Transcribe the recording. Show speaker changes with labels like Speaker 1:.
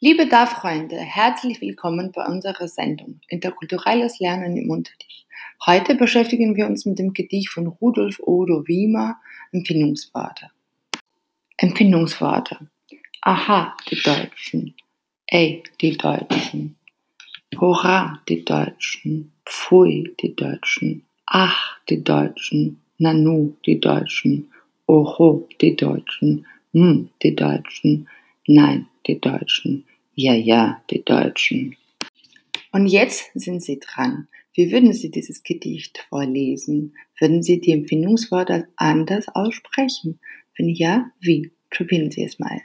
Speaker 1: Liebe Da-Freunde, herzlich willkommen bei unserer Sendung Interkulturelles Lernen im Unterricht. Heute beschäftigen wir uns mit dem Gedicht von Rudolf Odo Wiemer, Empfindungsworte. Empfindungsworte. Aha, die Deutschen. Ey, die Deutschen. Hurra, die Deutschen. Pfui, die Deutschen. Ach, die Deutschen. Nanu, die Deutschen. Oho, die Deutschen. Hm, die Deutschen. Nein, die Deutschen. Ja, ja, die Deutschen. Und jetzt sind Sie dran. Wie würden Sie dieses Gedicht vorlesen? Würden Sie die Empfindungsworte anders aussprechen? Wenn ja, wie? Probieren Sie es mal.